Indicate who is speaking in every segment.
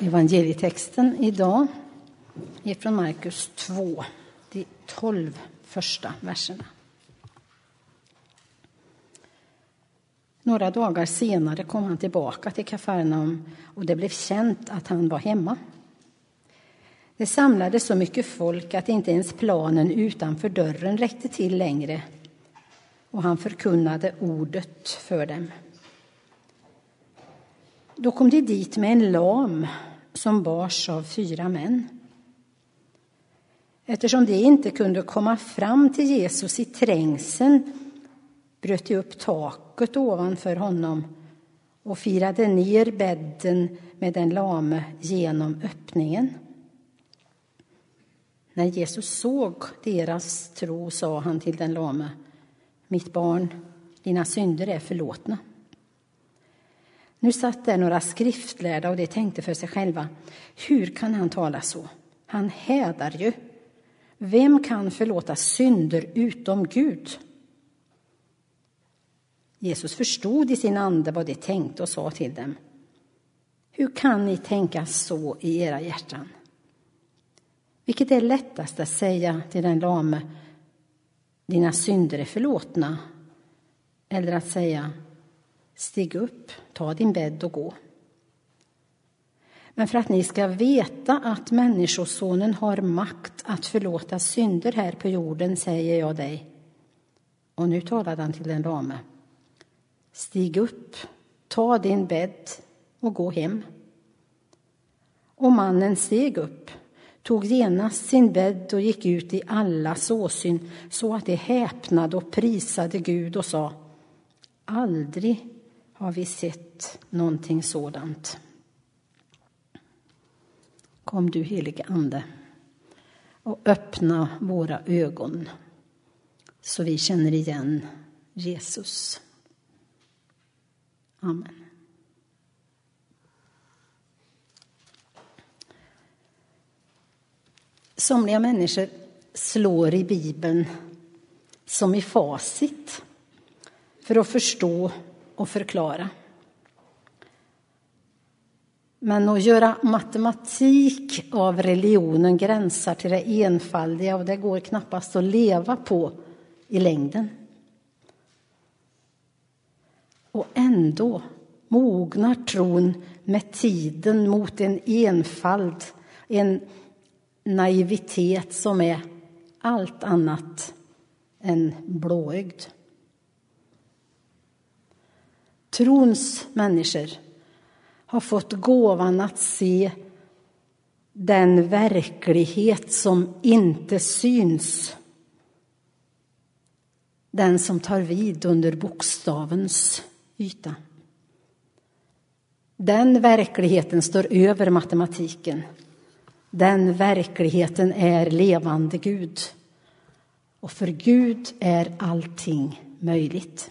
Speaker 1: Evangelietexten idag är från Markus 2, de tolv första verserna. Några dagar senare kom han tillbaka till Kafarnaum och det blev känt att han var hemma. Det samlades så mycket folk att inte ens planen utanför dörren räckte till längre och han förkunnade ordet för dem. Då kom de dit med en lam som bars av fyra män. Eftersom de inte kunde komma fram till Jesus i trängseln bröt de upp taket ovanför honom och firade ner bädden med den lame genom öppningen. När Jesus såg deras tro sa han till den lame Mitt barn, dina synder är förlåtna. Nu satt där några skriftlärda och de tänkte för sig själva Hur kan han tala så? Han hädar ju. Vem kan förlåta synder utom Gud? Jesus förstod i sin ande vad de tänkte och sa till dem. Hur kan ni tänka så i era hjärtan? Vilket är lättast att säga till den lame, dina synder är förlåtna, eller att säga, stig upp, ta din bädd och gå. Men för att ni ska veta att Människosonen har makt att förlåta synder här på jorden säger jag dig. Och nu talade han till den lame. Stig upp, ta din bädd och gå hem. Och mannen steg upp, tog genast sin bädd och gick ut i allas åsyn så att de häpnade och prisade Gud och sa Aldrig har vi sett någonting sådant. Kom du helige Ande och öppna våra ögon så vi känner igen Jesus. Amen. Somliga människor slår i Bibeln som i facit för att förstå och förklara. Men att göra matematik av religionen gränsar till det enfaldiga och det går knappast att leva på i längden. Och ändå mognar tron med tiden mot en enfald, en naivitet som är allt annat än blåögd. Trons människor har fått gåvan att se den verklighet som inte syns. Den som tar vid under bokstavens yta. Den verkligheten står över matematiken. Den verkligheten är levande Gud. Och för Gud är allting möjligt.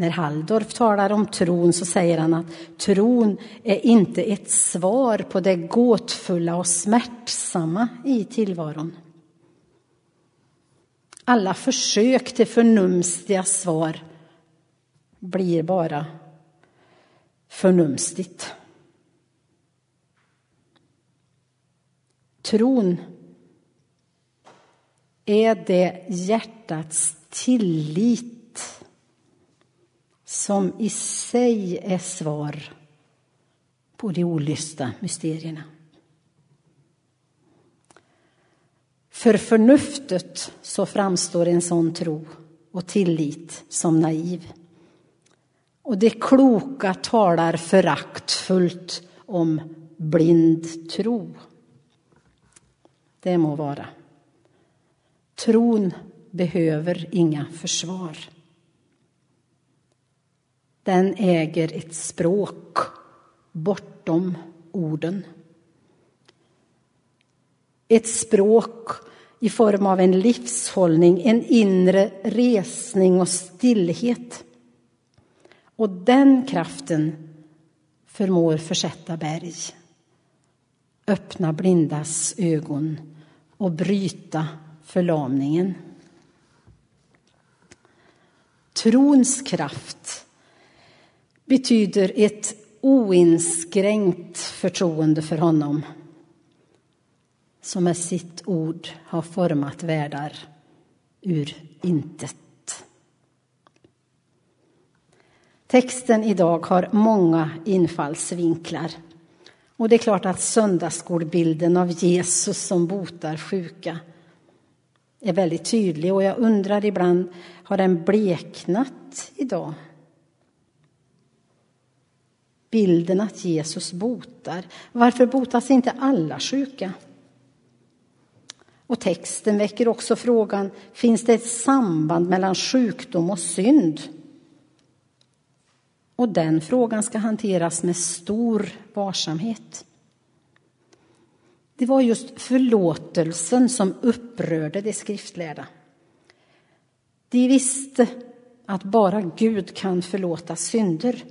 Speaker 1: När Halldorf talar om tron så säger han att tron är inte ett svar på det gåtfulla och smärtsamma i tillvaron. Alla försök till förnumstiga svar blir bara förnumstigt. Tron är det hjärtats tillit som i sig är svar på de olysta mysterierna. För förnuftet så framstår en sån tro och tillit som naiv. Och det kloka talar föraktfullt om blind tro. Det må vara. Tron behöver inga försvar. Den äger ett språk bortom orden. Ett språk i form av en livshållning, en inre resning och stillhet. Och den kraften förmår försätta berg, öppna blindas ögon och bryta förlamningen. Trons kraft betyder ett oinskränkt förtroende för honom som med sitt ord har format världar ur intet. Texten idag har många infallsvinklar. Och det är klart att söndagsskolbilden av Jesus som botar sjuka är väldigt tydlig. Och jag undrar ibland, har den bleknat idag? Bilden att Jesus botar. Varför botas inte alla sjuka? Och texten väcker också frågan, finns det ett samband mellan sjukdom och synd? Och den frågan ska hanteras med stor varsamhet. Det var just förlåtelsen som upprörde de skriftlärda. De visste att bara Gud kan förlåta synder.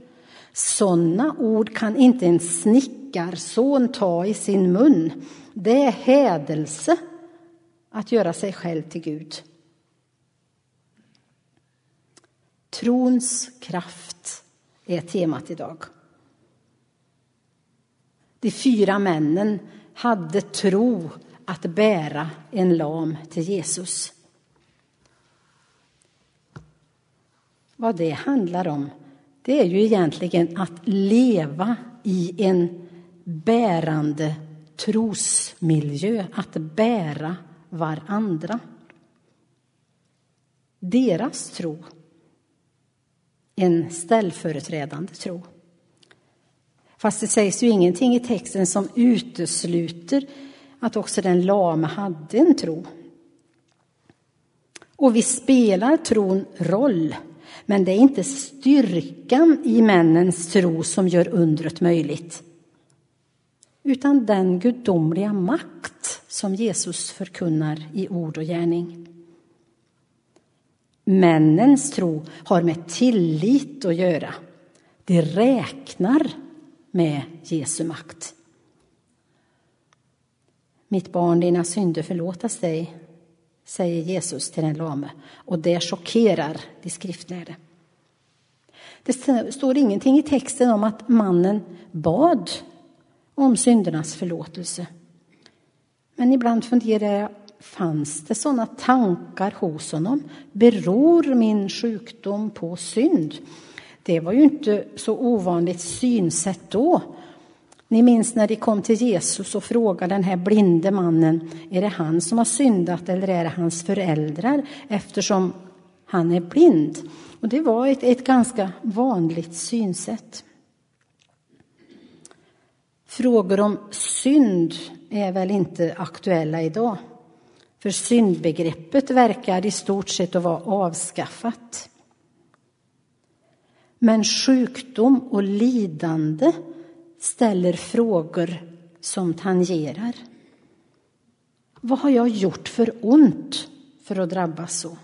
Speaker 1: Sådana ord kan inte en snickarson ta i sin mun. Det är hädelse att göra sig själv till Gud. Trons kraft är temat idag. De fyra männen hade tro att bära en lam till Jesus. Vad det handlar om, det är ju egentligen att leva i en bärande trosmiljö, att bära varandra. Deras tro, en ställföreträdande tro. Fast det sägs ju ingenting i texten som utesluter att också den lame hade en tro. Och vi spelar tron roll, men det är inte styrkan i männens tro som gör undret möjligt utan den gudomliga makt som Jesus förkunnar i ord och gärning. Männens tro har med tillit att göra. De räknar med Jesu makt. Mitt barn, dina synder förlåtas dig, säger Jesus till den lame och det chockerar de skriftlärde. Det står ingenting i texten om att mannen bad om syndernas förlåtelse. Men ibland funderar jag, fanns det sådana tankar hos honom? Beror min sjukdom på synd? Det var ju inte så ovanligt synsätt då. Ni minns när de kom till Jesus och frågade den här blinde mannen, är det han som har syndat eller är det hans föräldrar eftersom han är blind? Och det var ett, ett ganska vanligt synsätt. Frågor om synd är väl inte aktuella idag. För syndbegreppet verkar i stort sett att vara avskaffat. Men sjukdom och lidande ställer frågor som tangerar. Vad har jag gjort för ont för att drabbas så?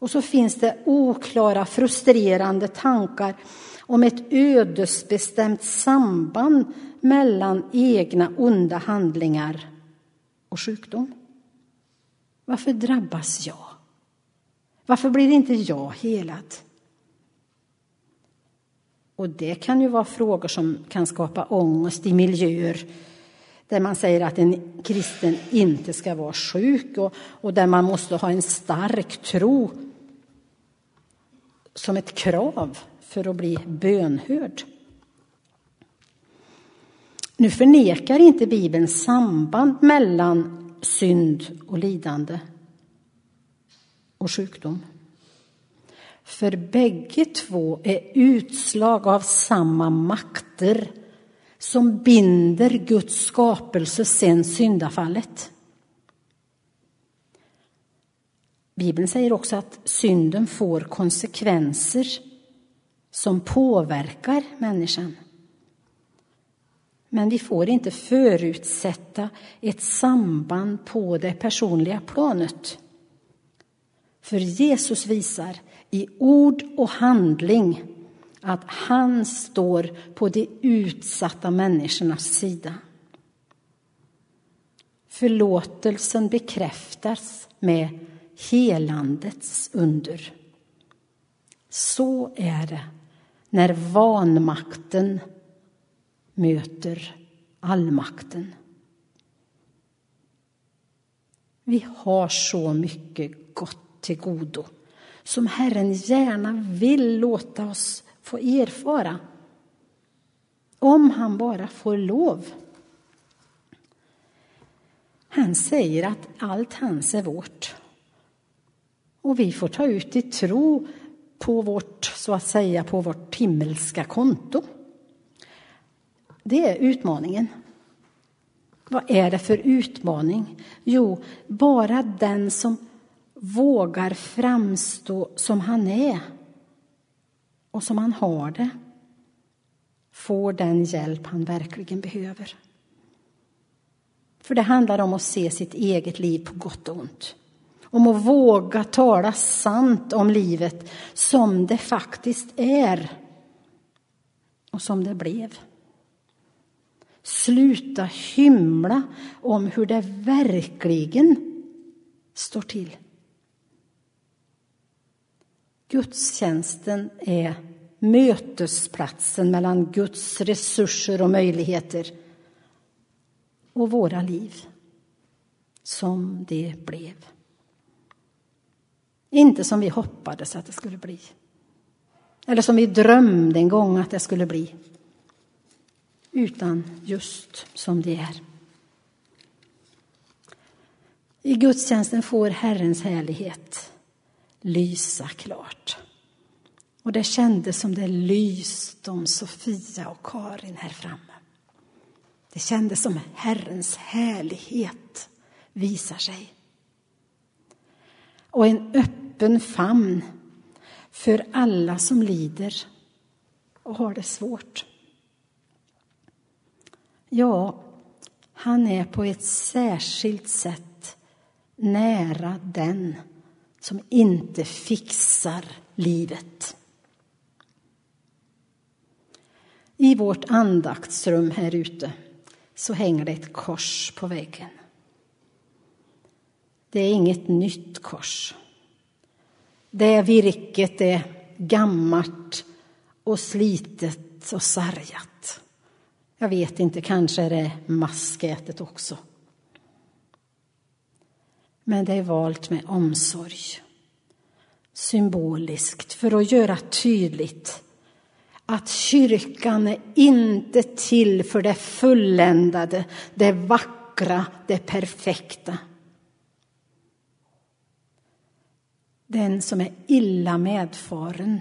Speaker 1: Och så finns det oklara, frustrerande tankar om ett ödesbestämt samband mellan egna onda handlingar och sjukdom. Varför drabbas jag? Varför blir inte jag helad? Och det kan ju vara frågor som kan skapa ångest i miljöer där man säger att en kristen inte ska vara sjuk och, och där man måste ha en stark tro som ett krav för att bli bönhörd. Nu förnekar inte Bibeln samband mellan synd och lidande och sjukdom. För bägge två är utslag av samma makter som binder Guds skapelse sen syndafallet. Bibeln säger också att synden får konsekvenser som påverkar människan. Men vi får inte förutsätta ett samband på det personliga planet. För Jesus visar i ord och handling att han står på de utsatta människornas sida. Förlåtelsen bekräftas med helandets under. Så är det när vanmakten möter allmakten. Vi har så mycket gott till godo som Herren gärna vill låta oss få erfara. Om han bara får lov. Han säger att allt hans är vårt. Och vi får ta ut i tro på vårt, så att säga, på vårt himmelska konto. Det är utmaningen. Vad är det för utmaning? Jo, bara den som vågar framstå som han är och som han har det får den hjälp han verkligen behöver. För det handlar om att se sitt eget liv på gott och ont. Om att våga tala sant om livet som det faktiskt är och som det blev. Sluta hymla om hur det verkligen står till. Gudstjänsten är mötesplatsen mellan Guds resurser och möjligheter och våra liv, som det blev. Inte som vi hoppades att det skulle bli. Eller som vi drömde en gång att det skulle bli. Utan just som det är. I gudstjänsten får Herrens härlighet lysa klart. Och det kändes som det lyste om Sofia och Karin här framme. Det kändes som Herrens härlighet visar sig. Och en öppen famn för alla som lider och har det svårt. Ja, han är på ett särskilt sätt nära den som inte fixar livet. I vårt andaktsrum här ute så hänger det ett kors på väggen. Det är inget nytt kors. Det virket är gammalt och slitet och sargat. Jag vet inte, kanske är det maskätet också. Men det är valt med omsorg. Symboliskt, för att göra tydligt att kyrkan är inte till för det fulländade, det vackra, det perfekta. Den som är illa medfaren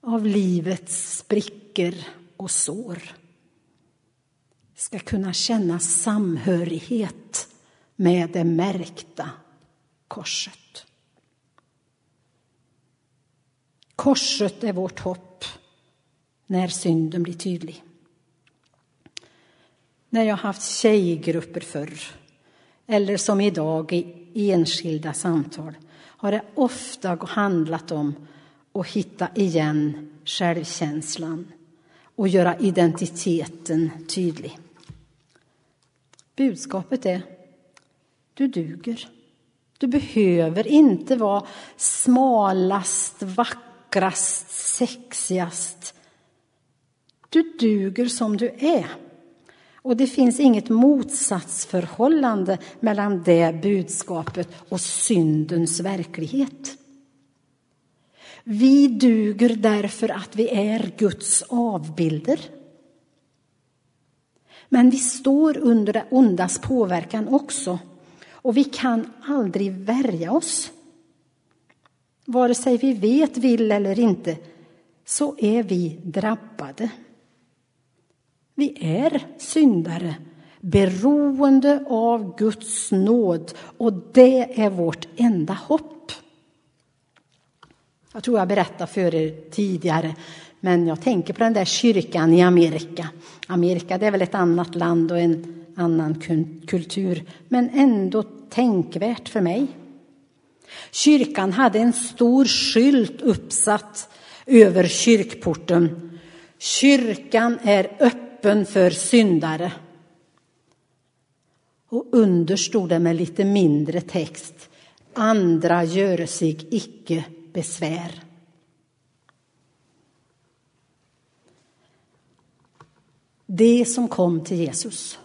Speaker 1: av livets sprickor och sår ska kunna känna samhörighet med det märkta korset. Korset är vårt hopp när synden blir tydlig. När jag haft tjejgrupper förr, eller som idag i enskilda samtal, har det ofta handlat om att hitta igen självkänslan och göra identiteten tydlig. Budskapet är du duger. Du behöver inte vara smalast, vackrast, sexigast. Du duger som du är. Och det finns inget motsatsförhållande mellan det budskapet och syndens verklighet. Vi duger därför att vi är Guds avbilder. Men vi står under det ondas påverkan också och vi kan aldrig värja oss. Vare sig vi vet, vill eller inte, så är vi drabbade. Vi är syndare, beroende av Guds nåd och det är vårt enda hopp. Jag tror jag berättade för er tidigare, men jag tänker på den där kyrkan i Amerika. Amerika det är väl ett annat land och en annan kultur, men ändå tänkvärt för mig. Kyrkan hade en stor skylt uppsatt över kyrkporten. Kyrkan är öppen för syndare. Och under stod det med lite mindre text. Andra göre sig icke besvär. Det som kom till Jesus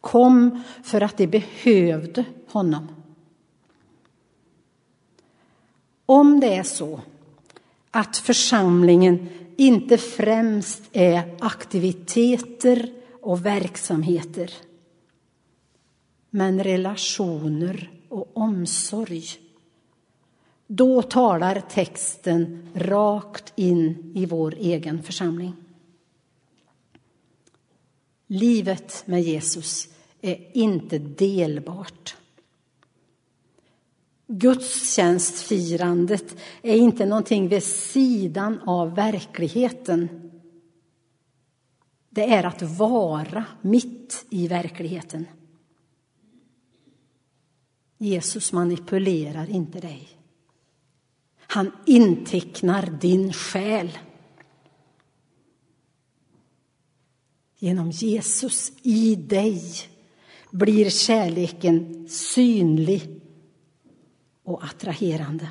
Speaker 1: kom för att de behövde honom. Om det är så att församlingen inte främst är aktiviteter och verksamheter men relationer och omsorg. Då talar texten rakt in i vår egen församling. Livet med Jesus är inte delbart. Gudstjänstfirandet är inte någonting vid sidan av verkligheten. Det är att vara mitt i verkligheten. Jesus manipulerar inte dig. Han intecknar din själ. Genom Jesus i dig blir kärleken synlig och attraherande.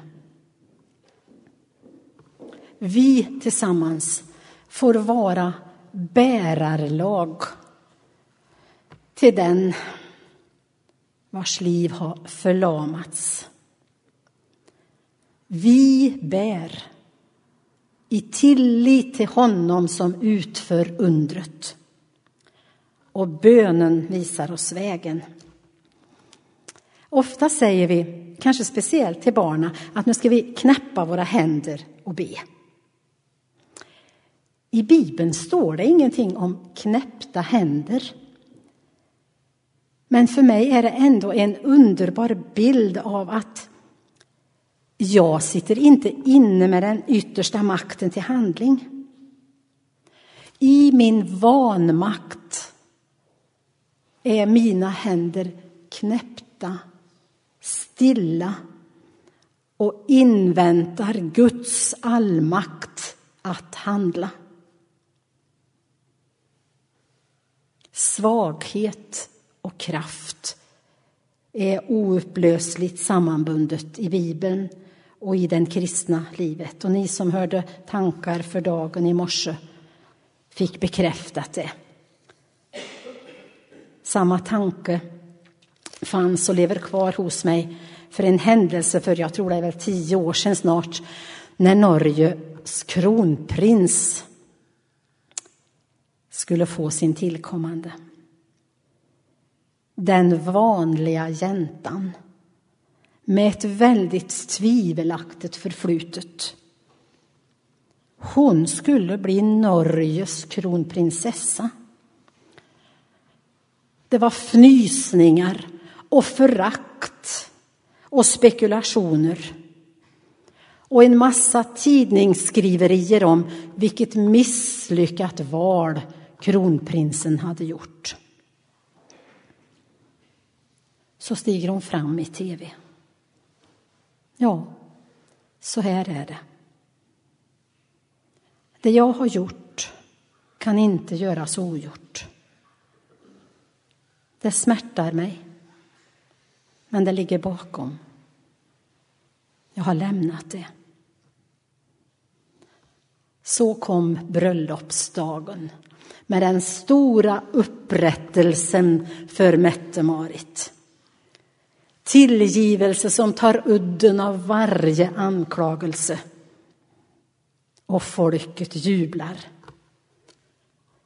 Speaker 1: Vi tillsammans får vara bärarlag till den vars liv har förlamats. Vi bär i tillit till honom som utför undret. Och bönen visar oss vägen. Ofta säger vi, kanske speciellt till barnen, att nu ska vi knäppa våra händer och be. I Bibeln står det ingenting om knäppta händer. Men för mig är det ändå en underbar bild av att jag sitter inte inne med den yttersta makten till handling. I min vanmakt är mina händer knäppta, stilla och inväntar Guds allmakt att handla. Svaghet och kraft är oupplösligt sammanbundet i Bibeln och i det kristna livet. Och ni som hörde tankar för dagen i morse fick bekräftat det. Samma tanke fanns och lever kvar hos mig för en händelse för, jag tror det är väl tio år sedan snart, när Norges kronprins skulle få sin tillkommande. Den vanliga jäntan med ett väldigt tvivelaktigt förflutet. Hon skulle bli Norges kronprinsessa. Det var fnysningar och förakt och spekulationer och en massa tidningsskriverier om vilket misslyckat val kronprinsen hade gjort. Så stiger hon fram i tv. Ja, så här är det. Det jag har gjort kan inte göras ogjort. Det smärtar mig, men det ligger bakom. Jag har lämnat det. Så kom bröllopsdagen med den stora upprättelsen för Mette-Marit. Tillgivelse som tar udden av varje anklagelse. Och folket jublar.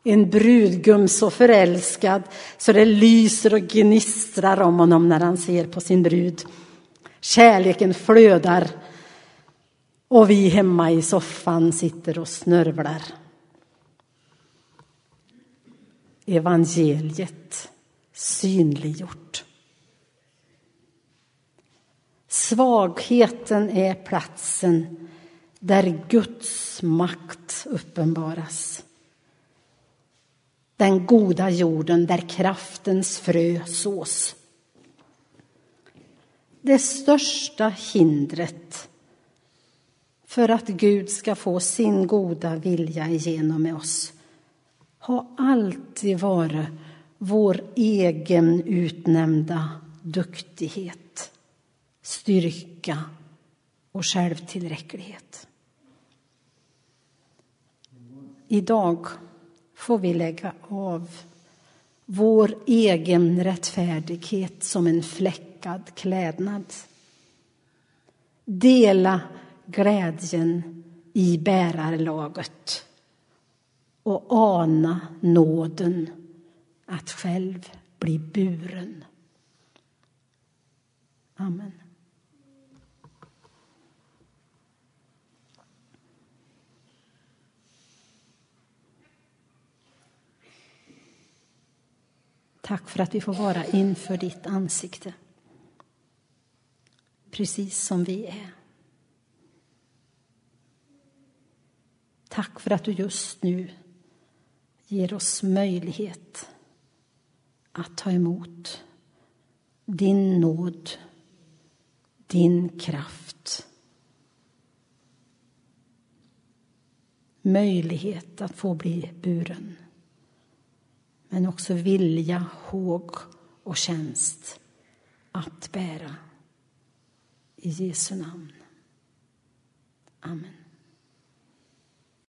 Speaker 1: En brudgum så förälskad så det lyser och gnistrar om honom när han ser på sin brud. Kärleken flödar och vi hemma i soffan sitter och snörvlar. Evangeliet synliggjort. Svagheten är platsen där Guds makt uppenbaras. Den goda jorden där kraftens frö sås. Det största hindret för att Gud ska få sin goda vilja igenom med oss har alltid varit vår egen utnämnda duktighet styrka och självtillräcklighet. Idag får vi lägga av vår egen rättfärdighet som en fläckad klädnad. Dela glädjen i bärarlaget och ana nåden att själv bli buren. Amen. Tack för att vi får vara inför ditt ansikte. Precis som vi är. Tack för att du just nu ger oss möjlighet att ta emot din nåd, din kraft. Möjlighet att få bli buren men också vilja, håg och tjänst att bära. I Jesu namn. Amen.